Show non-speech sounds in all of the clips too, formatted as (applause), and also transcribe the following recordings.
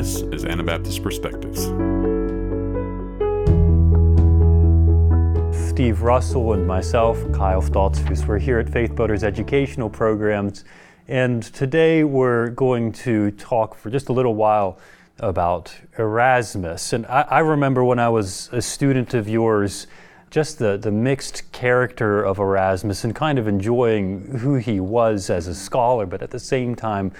This is Anabaptist Perspectives. Steve Russell and myself, Kyle Stoltzfus, we're here at Faith Builders Educational Programs, and today we're going to talk for just a little while about Erasmus. And I, I remember when I was a student of yours, just the, the mixed character of Erasmus and kind of enjoying who he was as a scholar, but at the same time,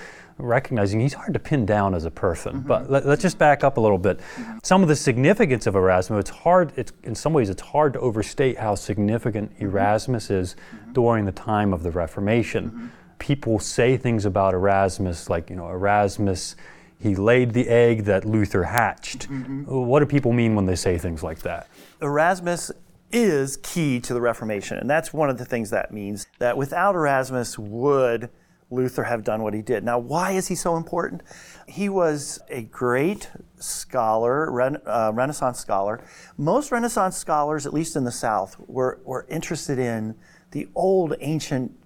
recognizing he's hard to pin down as a person. Mm-hmm. But let, us just back up a little bit. Mm-hmm. Some of the significance of Erasmus, it's hard, it's, in some ways, it's hard to overstate how significant mm-hmm. Erasmus is mm-hmm. during the time of the Reformation. Mm-hmm. People say things about Erasmus like, you know, Erasmus, he laid the egg that Luther hatched. Mm-hmm. What do people mean when they say things like that? Erasmus is key to the Reformation. And that's one of the things that means that without Erasmus would Luther have done what he did. Now, why is he so important? He was a great scholar, rena- uh, Renaissance scholar. Most Renaissance scholars, at least in the South, were, were interested in the old ancient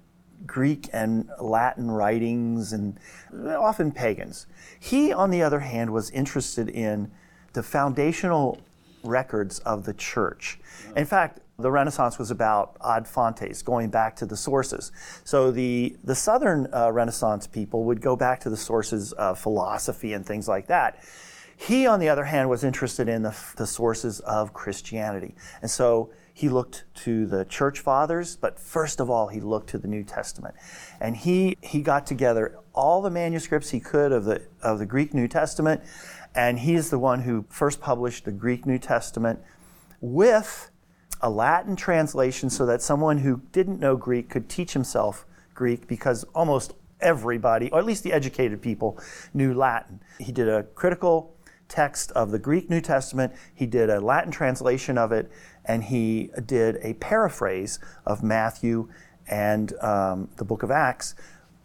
Greek and Latin writings and often pagans. He, on the other hand, was interested in the foundational records of the church. In fact, the Renaissance was about ad fontes, going back to the sources. So the, the Southern uh, Renaissance people would go back to the sources of philosophy and things like that. He, on the other hand, was interested in the, the sources of Christianity. And so he looked to the church fathers, but first of all, he looked to the New Testament. And he, he got together all the manuscripts he could of the, of the Greek New Testament, and he is the one who first published the Greek New Testament with a Latin translation so that someone who didn't know Greek could teach himself Greek because almost everybody, or at least the educated people, knew Latin. He did a critical text of the Greek New Testament, he did a Latin translation of it, and he did a paraphrase of Matthew and um, the book of Acts.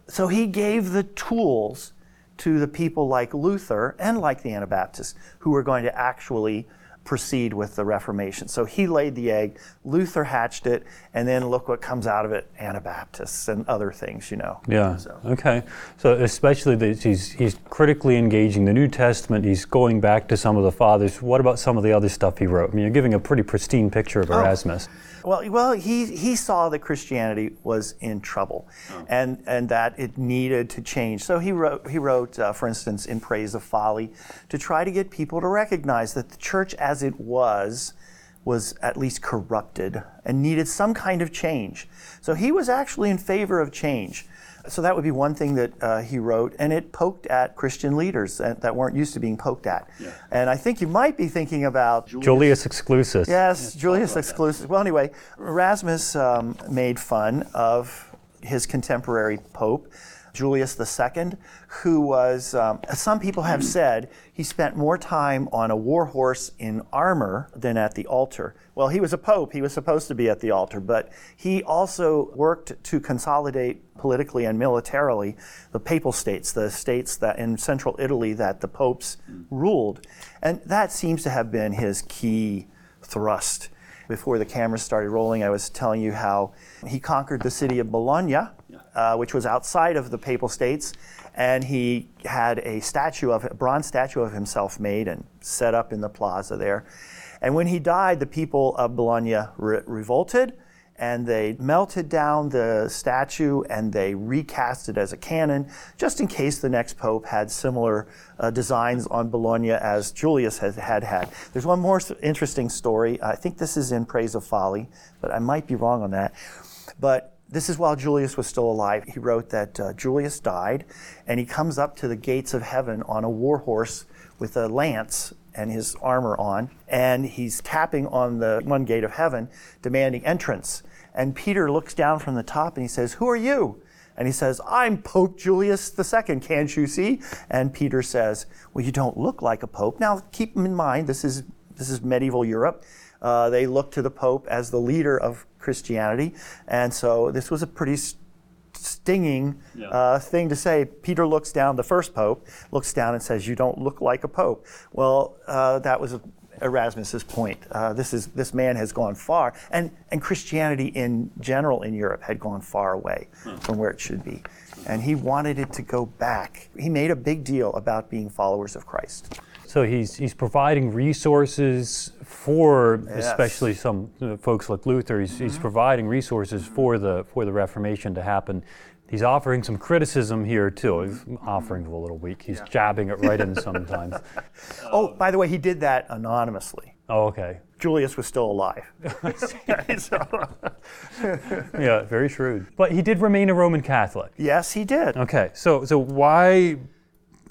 So he gave the tools to the people like Luther and like the Anabaptists who were going to actually proceed with the Reformation. So he laid the egg, Luther hatched it, and then look what comes out of it Anabaptists and other things, you know. Yeah. So. Okay. So, especially that he's, he's critically engaging the New Testament, he's going back to some of the fathers. What about some of the other stuff he wrote? I mean, you're giving a pretty pristine picture of oh. Erasmus. Oh. Well, well, he, he saw that Christianity was in trouble, oh. and and that it needed to change. So he wrote he wrote, uh, for instance, in Praise of Folly, to try to get people to recognize that the church as it was was at least corrupted and needed some kind of change. So he was actually in favor of change. So that would be one thing that uh, he wrote, and it poked at Christian leaders that, that weren't used to being poked at. Yeah. And I think you might be thinking about Julius, Julius Exclusus. Yes, yes Julius Exclusus. Well, anyway, Erasmus um, made fun of his contemporary pope. Julius II, who was, um, some people have (clears throat) said, he spent more time on a war horse in armor than at the altar. Well, he was a pope, he was supposed to be at the altar, but he also worked to consolidate politically and militarily the papal states, the states that in central Italy that the popes ruled. And that seems to have been his key thrust. Before the cameras started rolling, I was telling you how he conquered the city of Bologna uh, which was outside of the Papal States, and he had a statue of a bronze statue of himself made and set up in the plaza there. And when he died, the people of Bologna re- revolted and they melted down the statue and they recast it as a cannon, just in case the next pope had similar uh, designs on Bologna as Julius had, had had. There's one more interesting story. I think this is in Praise of Folly, but I might be wrong on that. But this is while Julius was still alive. He wrote that uh, Julius died, and he comes up to the gates of heaven on a war horse with a lance and his armor on, and he's tapping on the one gate of heaven, demanding entrance. And Peter looks down from the top and he says, Who are you? And he says, I'm Pope Julius II, can't you see? And Peter says, Well, you don't look like a pope. Now, keep in mind, this is, this is medieval Europe. Uh, they looked to the Pope as the leader of Christianity. And so this was a pretty stinging yeah. uh, thing to say. Peter looks down, the first pope looks down and says, "You don't look like a pope." Well, uh, that was Erasmus's point. Uh, this is this man has gone far, and and Christianity in general in Europe had gone far away from where it should be. and he wanted it to go back. He made a big deal about being followers of Christ. So he's he's providing resources for especially some uh, folks like Luther. He's, he's providing resources for the for the Reformation to happen. He's offering some criticism here too. He's offering a little weak. He's jabbing it right in (laughs) sometimes. Oh, by the way, he did that anonymously. Oh, okay. Julius was still alive. (laughs) (laughs) Yeah, very shrewd. But he did remain a Roman Catholic. yes, he did. Okay, so so why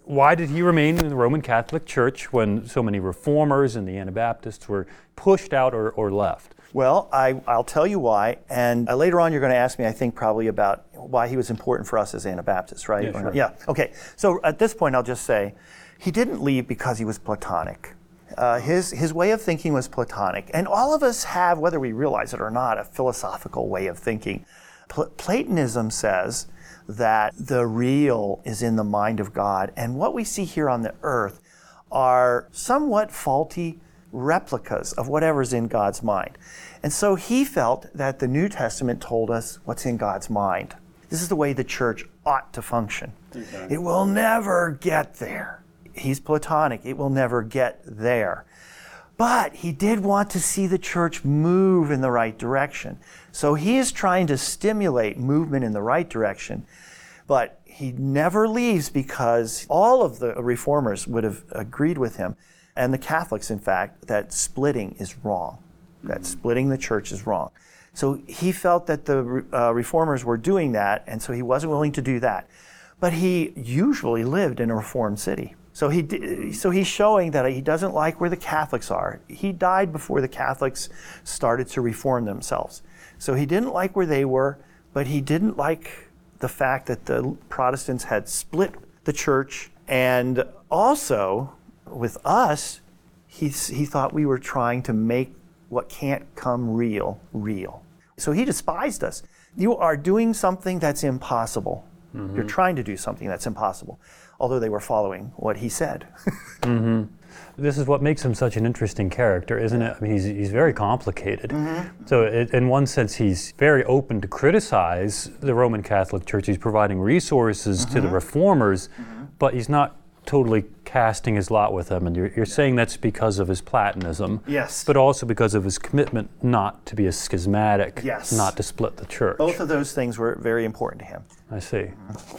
why did he remain in the Roman Catholic Church when so many reformers and the Anabaptists were pushed out or, or left? Well, I, I'll tell you why. And uh, later on, you're going to ask me, I think, probably about why he was important for us as Anabaptists, right? Yeah, sure. yeah. Okay. So at this point, I'll just say he didn't leave because he was Platonic. Uh, his, his way of thinking was Platonic. And all of us have, whether we realize it or not, a philosophical way of thinking. Pl- Platonism says that the real is in the mind of God. And what we see here on the earth are somewhat faulty replicas of whatever's in God's mind. And so he felt that the New Testament told us what's in God's mind. This is the way the church ought to function. It will never get there. He's Platonic, it will never get there. But he did want to see the church move in the right direction. So he is trying to stimulate movement in the right direction. But he never leaves because all of the reformers would have agreed with him, and the Catholics, in fact, that splitting is wrong, that splitting the church is wrong. So he felt that the uh, reformers were doing that, and so he wasn't willing to do that. But he usually lived in a reformed city. So he so he's showing that he doesn't like where the Catholics are. He died before the Catholics started to reform themselves. So he didn't like where they were, but he didn't like the fact that the Protestants had split the church and also with us he, he thought we were trying to make what can't come real real. So he despised us. You are doing something that's impossible. Mm-hmm. You're trying to do something that's impossible. Although they were following what he said. (laughs) Mm-hmm. This is what makes him such an interesting character, isn't it? I mean, he's, he's very complicated. Mm-hmm. So, it, in one sense, he's very open to criticize the Roman Catholic Church. He's providing resources to the mm-hmm. reformers, but he's not totally casting his lot with them. And you're, you're saying that's because of his Platonism, Yes. but also because of his commitment not to be a schismatic, Yes. not to split the church. Both of those things were very important to him. I see.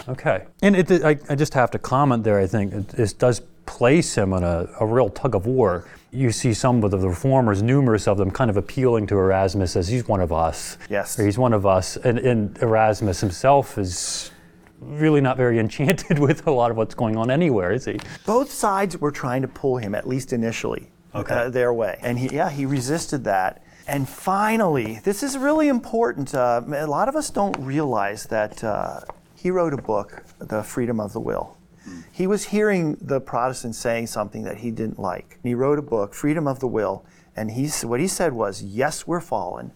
Okay. And it, I, I just have to comment there, I think, it, this does place him in a, a real tug of war. You see some of the reformers, numerous of them, kind of appealing to Erasmus as he's one of us. Yes. Or he's one of us. And, and Erasmus himself is really not very (laughs) enchanted with a lot of what's going on anywhere, is he? Both sides were trying to pull him, at least initially, uh, their way. And he, yeah, he resisted that. And finally, this is really important. Uh, a lot of us don't realize that uh, he wrote a book, The Freedom of the Will. He was hearing the Protestants saying something that he didn't like. He wrote a book, Freedom of the Will, and he, what he said was, Yes, we're fallen.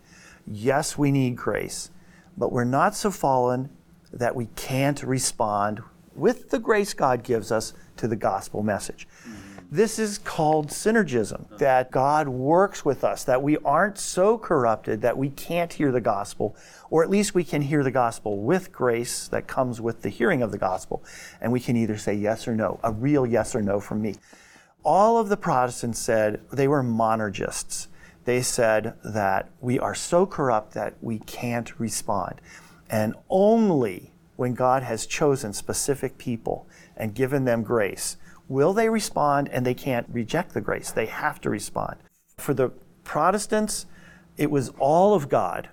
Yes, we need grace. But we're not so fallen that we can't respond with the grace God gives us to the gospel message. Mm-hmm. This is called synergism, oh. that God works with us, that we aren't so corrupted that we can't hear the gospel, or at least we can hear the gospel with grace that comes with the hearing of the gospel. And we can either say yes or no, a real yes or no from me. All of the Protestants said they were monergists. They said that we are so corrupt that we can't respond. And only when God has chosen specific people and given them grace will they respond, and they can't reject the grace. They have to respond. For the Protestants, it was all of God.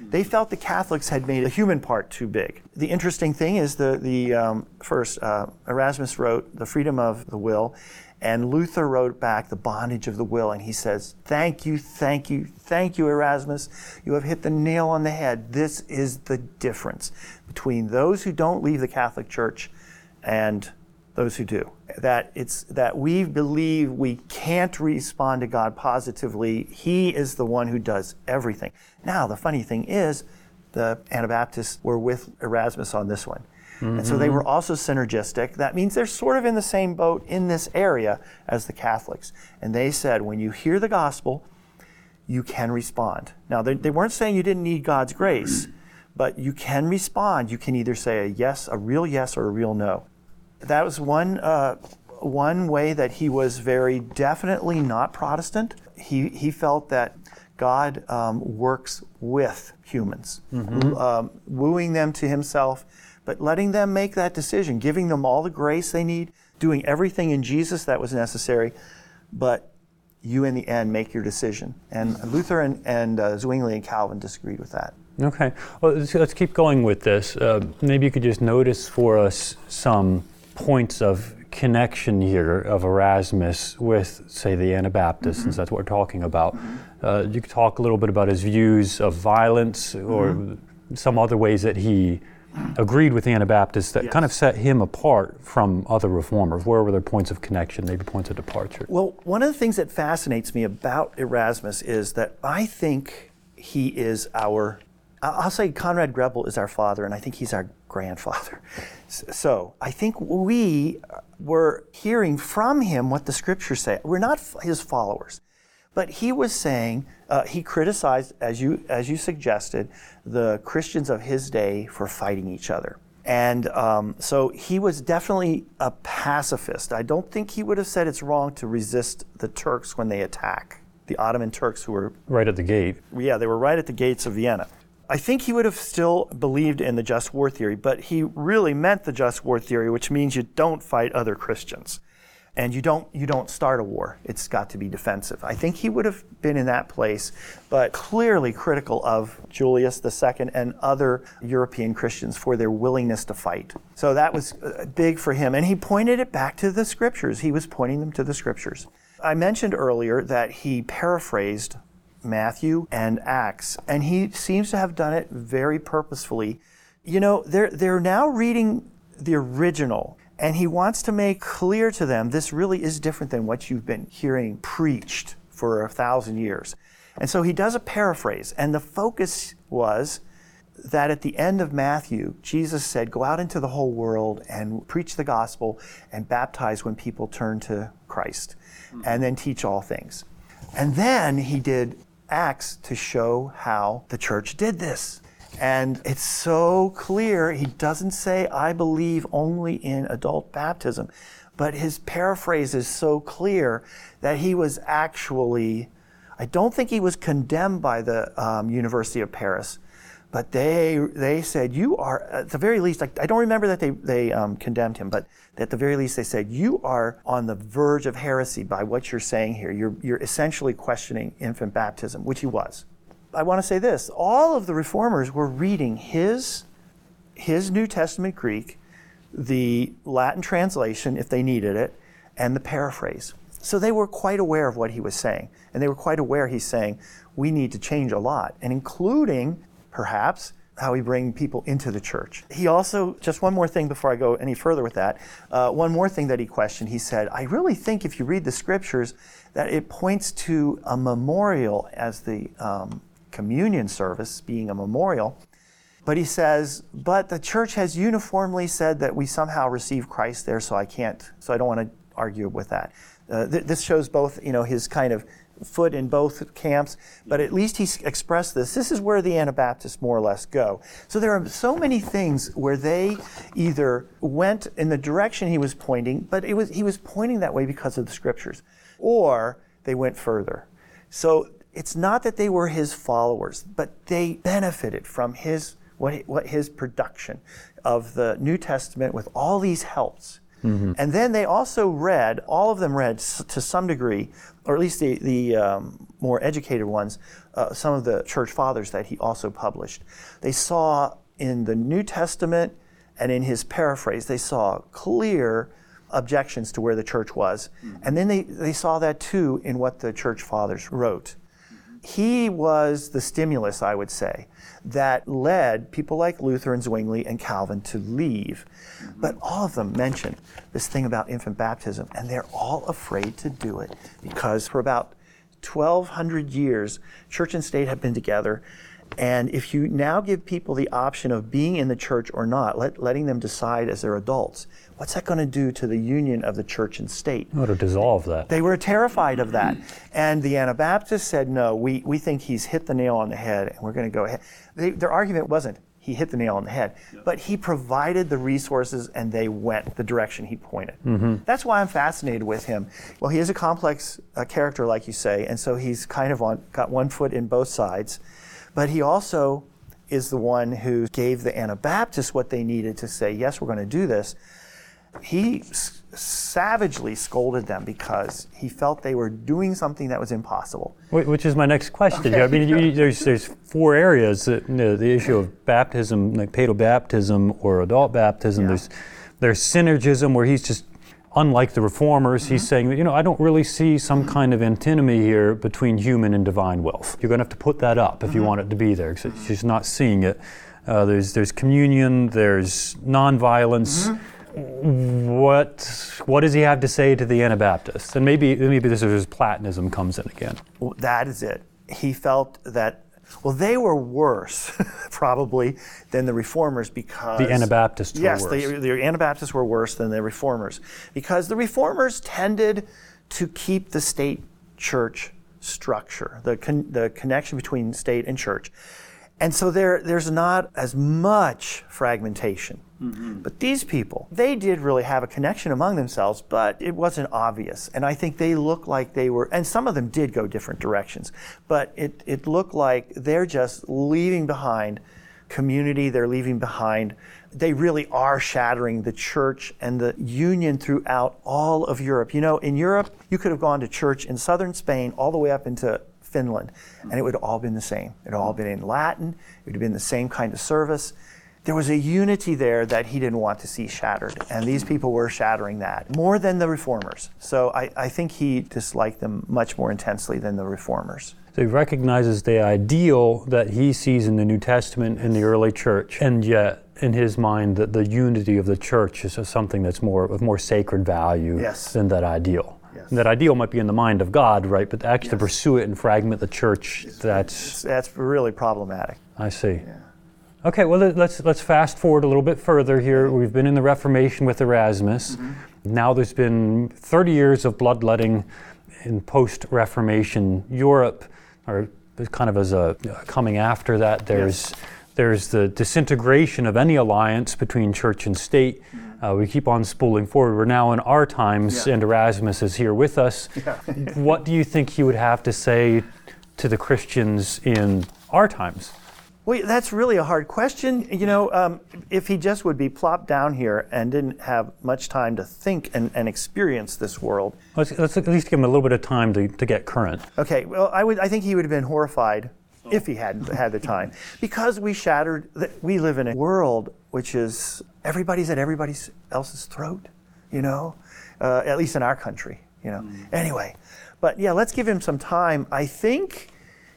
They felt the Catholics had made the human part too big. The interesting thing is the, the um, first, uh, Erasmus wrote The Freedom of the Will, and Luther wrote back The Bondage of the Will, and he says, Thank you, thank you, thank you, Erasmus. You have hit the nail on the head. This is the difference between those who don't leave the Catholic Church and those who do. That it's that we believe we can't respond to God positively. He is the one who does everything. Now, the funny thing is, the Anabaptists were with Erasmus on this one. And so they were also synergistic. That means they're sort of in the same boat in this area as the Catholics. And they said, when you hear the gospel, you can respond. Now, they, they weren't saying you didn't need God's grace, (clears throat) but you can respond. You can either say a yes, a real yes, or a real no. That was one, uh, one way that he was very definitely not Protestant. He, he felt that God um, works with humans, um, wooing them to himself, but letting them make that decision, giving them all the grace they need, doing everything in Jesus that was necessary, but you in the end make your decision. And Luther and, and uh, Zwingli and Calvin disagreed with that. Okay. Well, let's, let's keep going with this. Uh, maybe you could just notice for us some points of connection here of Erasmus with, say, the Anabaptists, since that's what we're talking about. Uh, you could talk a little bit about his views of violence or some other ways that he agreed with the Anabaptists that kind of set him apart from other reformers. Where were their points of connection, maybe points of departure? Well, one of the things that fascinates me about Erasmus is that I think he is our, I'll say Conrad Grebel is our father, and I think he's our grandfather. So I think we were hearing from him what the scriptures say. We're not his followers. But he was saying, uh, he criticized, as you, as you suggested, the Christians of his day for fighting each other. And um, so he was definitely a pacifist. I don't think he would have said it's wrong to resist the Turks when they attack, the Ottoman Turks who were Right at the gate. yeah, they were right at the gates of Vienna. I think he would have still believed in the just war theory, but he really meant the just war theory, which means you don't fight other Christians. And you don't you don't start a war. It's got to be defensive. I think he would have been in that place, but clearly critical of Julius II and other European Christians for their willingness to fight. So that was uh, big for him. And he pointed it back to the scriptures. He was pointing them to the scriptures. I mentioned earlier that he paraphrased Matthew and Acts, and he seems to have done it very purposefully. You know, they're, they're now reading the original, and he wants to make clear to them this really is different than what you've been hearing preached for a thousand years. And so he does a paraphrase, and the focus was that at the end of Matthew, Jesus said, Go out into the whole world and preach the gospel and baptize when people turn to Christ, and then teach all things. And then he did Acts to show how the church did this. And it's so clear. He doesn't say, I believe only in adult baptism. But his paraphrase is so clear that he was actually, I don't think he was condemned by the um, University of Paris, but they they said you are at the very least. Like, I don't remember that they they um, condemned him, but at the very least they said you are on the verge of heresy by what you're saying here. You're you're essentially questioning infant baptism, which he was. I want to say this: all of the reformers were reading his his New Testament Greek, the Latin translation if they needed it, and the paraphrase. So they were quite aware of what he was saying, and they were quite aware he's saying we need to change a lot, and including perhaps how we bring people into the church. He also, just one more thing before I go any further with that, uh, one more thing that he questioned. He said, I really think if you read the scriptures, that it points to a memorial as the um, communion service being a memorial. But he says, but the church has uniformly said that we somehow receive Christ there, so I can't, so I don't want to argue with that. Uh, th- this shows both, you know, his kind of foot in both camps, but at least he expressed this. This is where the Anabaptists more or less go. So there are so many things where they either went in the direction he was pointing, but it was he was pointing that way because of the scriptures, or they went further. So it's not that they were his followers, but they benefited from his what, what his production of the New Testament with all these helps. And then they also read, all of them read to some degree, or at least the, the um, more educated ones, uh, some of the church fathers that he also published. They saw in the New Testament and in his paraphrase, they saw clear objections to where the church was. And then they, they saw that too in what the church fathers wrote he was the stimulus, I would say, that led people like Luther and Zwingli and Calvin to leave. But all of them mentioned this thing about infant baptism, and they're all afraid to do it because for about 1,200 years, church and state have been together. And if you now give people the option of being in the church or not, let, letting them decide as they're adults, what's that going to do to the union of the church and state? Oh, to dissolve that. They were terrified of that. And the Anabaptists said, no, we, we think he's hit the nail on the head and we're going to go ahead. They, their argument wasn't, he hit the nail on the head. But he provided the resources and they went the direction he pointed. That's why I'm fascinated with him. Well, he is a complex uh, character, like you say, and so he's kind of on, got one foot in both sides. But he also is the one who gave the Anabaptists what they needed to say, yes, we're going to do this. He s- savagely scolded them because he felt they were doing something that was impossible. Which is my next question. I mean, you- there's there's four areas. That, you know, the issue of baptism, like paedo baptism or adult baptism. Yeah. There's there's synergism where he's just unlike the reformers. He's mm-hmm. saying that you know I don't really see some kind of antinomy here between human and divine wealth. You're going to have to put that up if you mm-hmm. want it to be there. 'cause She's not seeing it. Uh, there's there's communion. There's nonviolence. Mm-hmm. What what does he have to say to the Anabaptists? And maybe maybe this is where his Platonism comes in again. Well, That is it. He felt that, well, they were worse, (laughs) probably, than the reformers because. The Anabaptists were yes, worse. the, the Anabaptists were worse than the reformers because the reformers tended to keep the state church structure, the, con- the connection between state and church. And so there, there's not as much fragmentation. Mm-hmm. But these people, they did really have a connection among themselves, but it wasn't obvious. And I think they looked like they were, and some of them did go different directions, but it, it looked like they're just leaving behind community, they're leaving behind. They really are shattering the church and the union throughout all of Europe. You know, in Europe, you could have gone to church in southern Spain all the way up into Finland, and it would have all been the same. It would all been in Latin, it would have been the same kind of service. There was a unity there that he didn't want to see shattered, and these people were shattering that more than the reformers. So I, I think he disliked them much more intensely than the reformers. So he recognizes the ideal that he sees in the New Testament in the early church, and yet in his mind that the unity of the church is something that's more of more sacred value Yes. than that ideal. Yes. And that ideal might be in the mind of God, right? But actually to Yes. pursue it and fragment the church, that's That's really problematic. I see. Okay, well let- let's let's fast forward a little bit further here. We've been in the Reformation with Erasmus. Mm-hmm. Now there's been 30 years of bloodletting in post-Reformation Europe, or kind of as a coming after that. There's there's the disintegration of any alliance between church and state. Uh, we keep on spooling forward. We're now in our times, Yeah. and Erasmus is here with us. what do you think he would have to say to the Christians in our times? Well, that's really a hard question. You know, um, if he just would be plopped down here and didn't have much time to think and, and experience this world. Let's, let's at least give him a little bit of time to, to get current. Okay, well, I would. I think he would have been horrified if he hadn't had the time, because we shattered. The, we live in a world which is everybody's at everybody else's throat. You know, uh, at least in our country. You know. Anyway, but yeah, let's give him some time. I think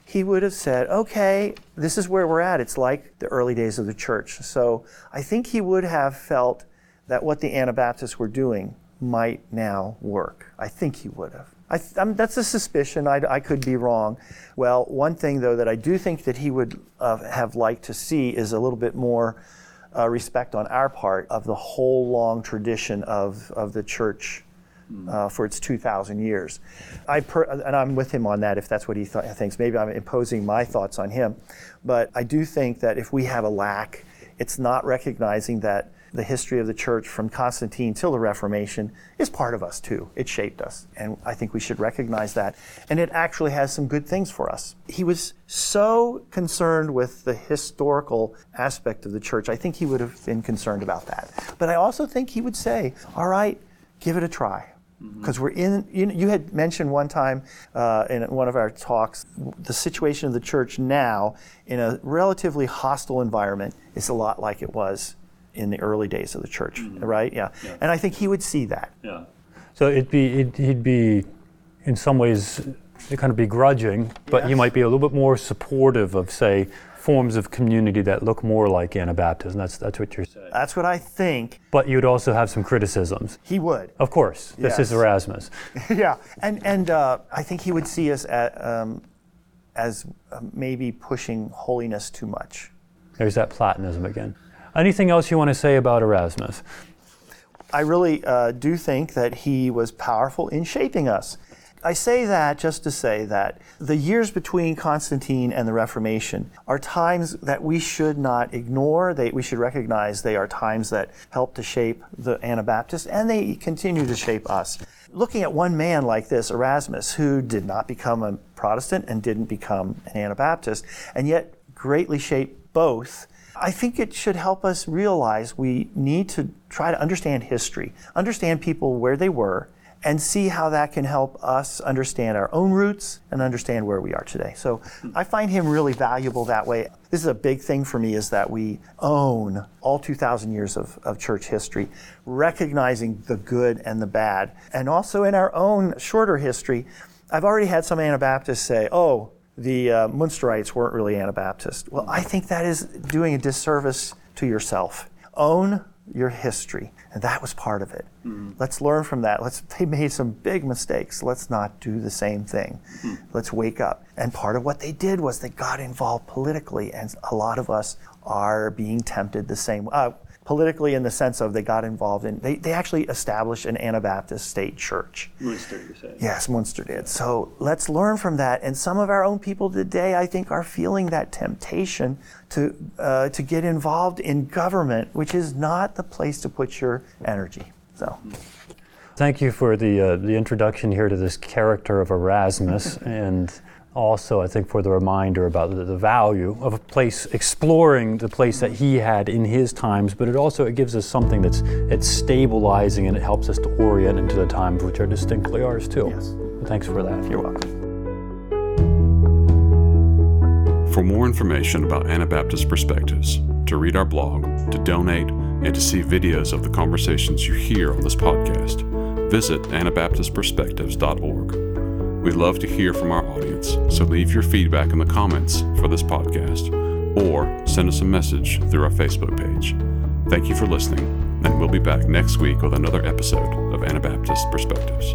he would have said, okay, this is where we're at. It's like the early days of the church. So I think he would have felt that what the Anabaptists were doing might now work. I think he would have. I, th- I'm, that's a suspicion. I, I could be wrong. Well, one thing, though, that I do think that he would uh, have liked to see is a little bit more uh, respect on our part of the whole long tradition of, of the church uh, for its 2,000 years. I per, and I'm with him on that if that's what he th- thinks. Maybe I'm imposing my thoughts on him. But I do think that if we have a lack, it's not recognizing that the history of the church from Constantine till the Reformation is part of us too. It shaped us. And I think we should recognize that. And it actually has some good things for us. He was so concerned with the historical aspect of the church. I think he would have been concerned about that. But I also think he would say, all right, give it a try. Because we're in, you, you had mentioned one time uh, in one of our talks, the situation of the church now in a relatively hostile environment is a lot like it was in the early days of the church, right? Yeah. And I think he would see that. Yeah. So it'd be, it, he'd be, in some ways, kind of begrudging, but he might be a little bit more supportive of, say, forms of community that look more like Anabaptism. That's, that's what you're saying. That's what I think But you'd also have some criticisms. he would. Of course, this is Erasmus. (laughs) yeah, and and uh, I think he would see us at, um, as uh, maybe pushing holiness too much. There's that Platonism again. Anything else you want to say about Erasmus? I really uh, do think that he was powerful in shaping us. I say that just to say that the years between Constantine and the Reformation are times that we should not ignore. They, we should recognize they are times that help to shape the Anabaptists, and they continue to shape us. Looking at one man like this, Erasmus, who did not become a Protestant and didn't become an Anabaptist, and yet greatly shaped both. I think it should help us realize we need to try to understand history, understand people where they were, and see how that can help us understand our own roots and understand where we are today. So I find him really valuable that way. This is a big thing for me is that we own all 2,000 years of, of church history, recognizing the good and the bad. And also in our own shorter history, I've already had some Anabaptists say, oh, the uh, Munsterites weren't really Anabaptist. Well, I think that is doing a disservice to yourself. Own your history, and that was part of it. Mm-hmm. Let's learn from that. Let's they made some big mistakes. Let's not do the same thing. Mm-hmm. Let's wake up. And part of what they did was they got involved politically, and a lot of us are being tempted the same. Uh, politically in the sense of they got involved in they, they actually established an Anabaptist state church. Munster, you said. Yes, Munster did. So let's learn from that. And some of our own people today, I think, are feeling that temptation to uh, to get involved in government, which is not the place to put your energy. So. Thank you for the uh, the introduction here to this character of Erasmus and also, I think, for the reminder about the, the, value of a place, exploring the place that he had in his times, but it also it gives us something that's it's stabilizing and it helps us to orient into the times which are distinctly ours too. Yes. Thanks for that. You're welcome. For more information about Anabaptist perspectives, to read our blog, to donate, and to see videos of the conversations you hear on this podcast, visit AnabaptistPerspectives.org. We'd love to hear from our audience, so leave your feedback in the comments for this podcast or send us a message through our Facebook page. Thank you for listening, and we'll be back next week with another episode of Anabaptist Perspectives.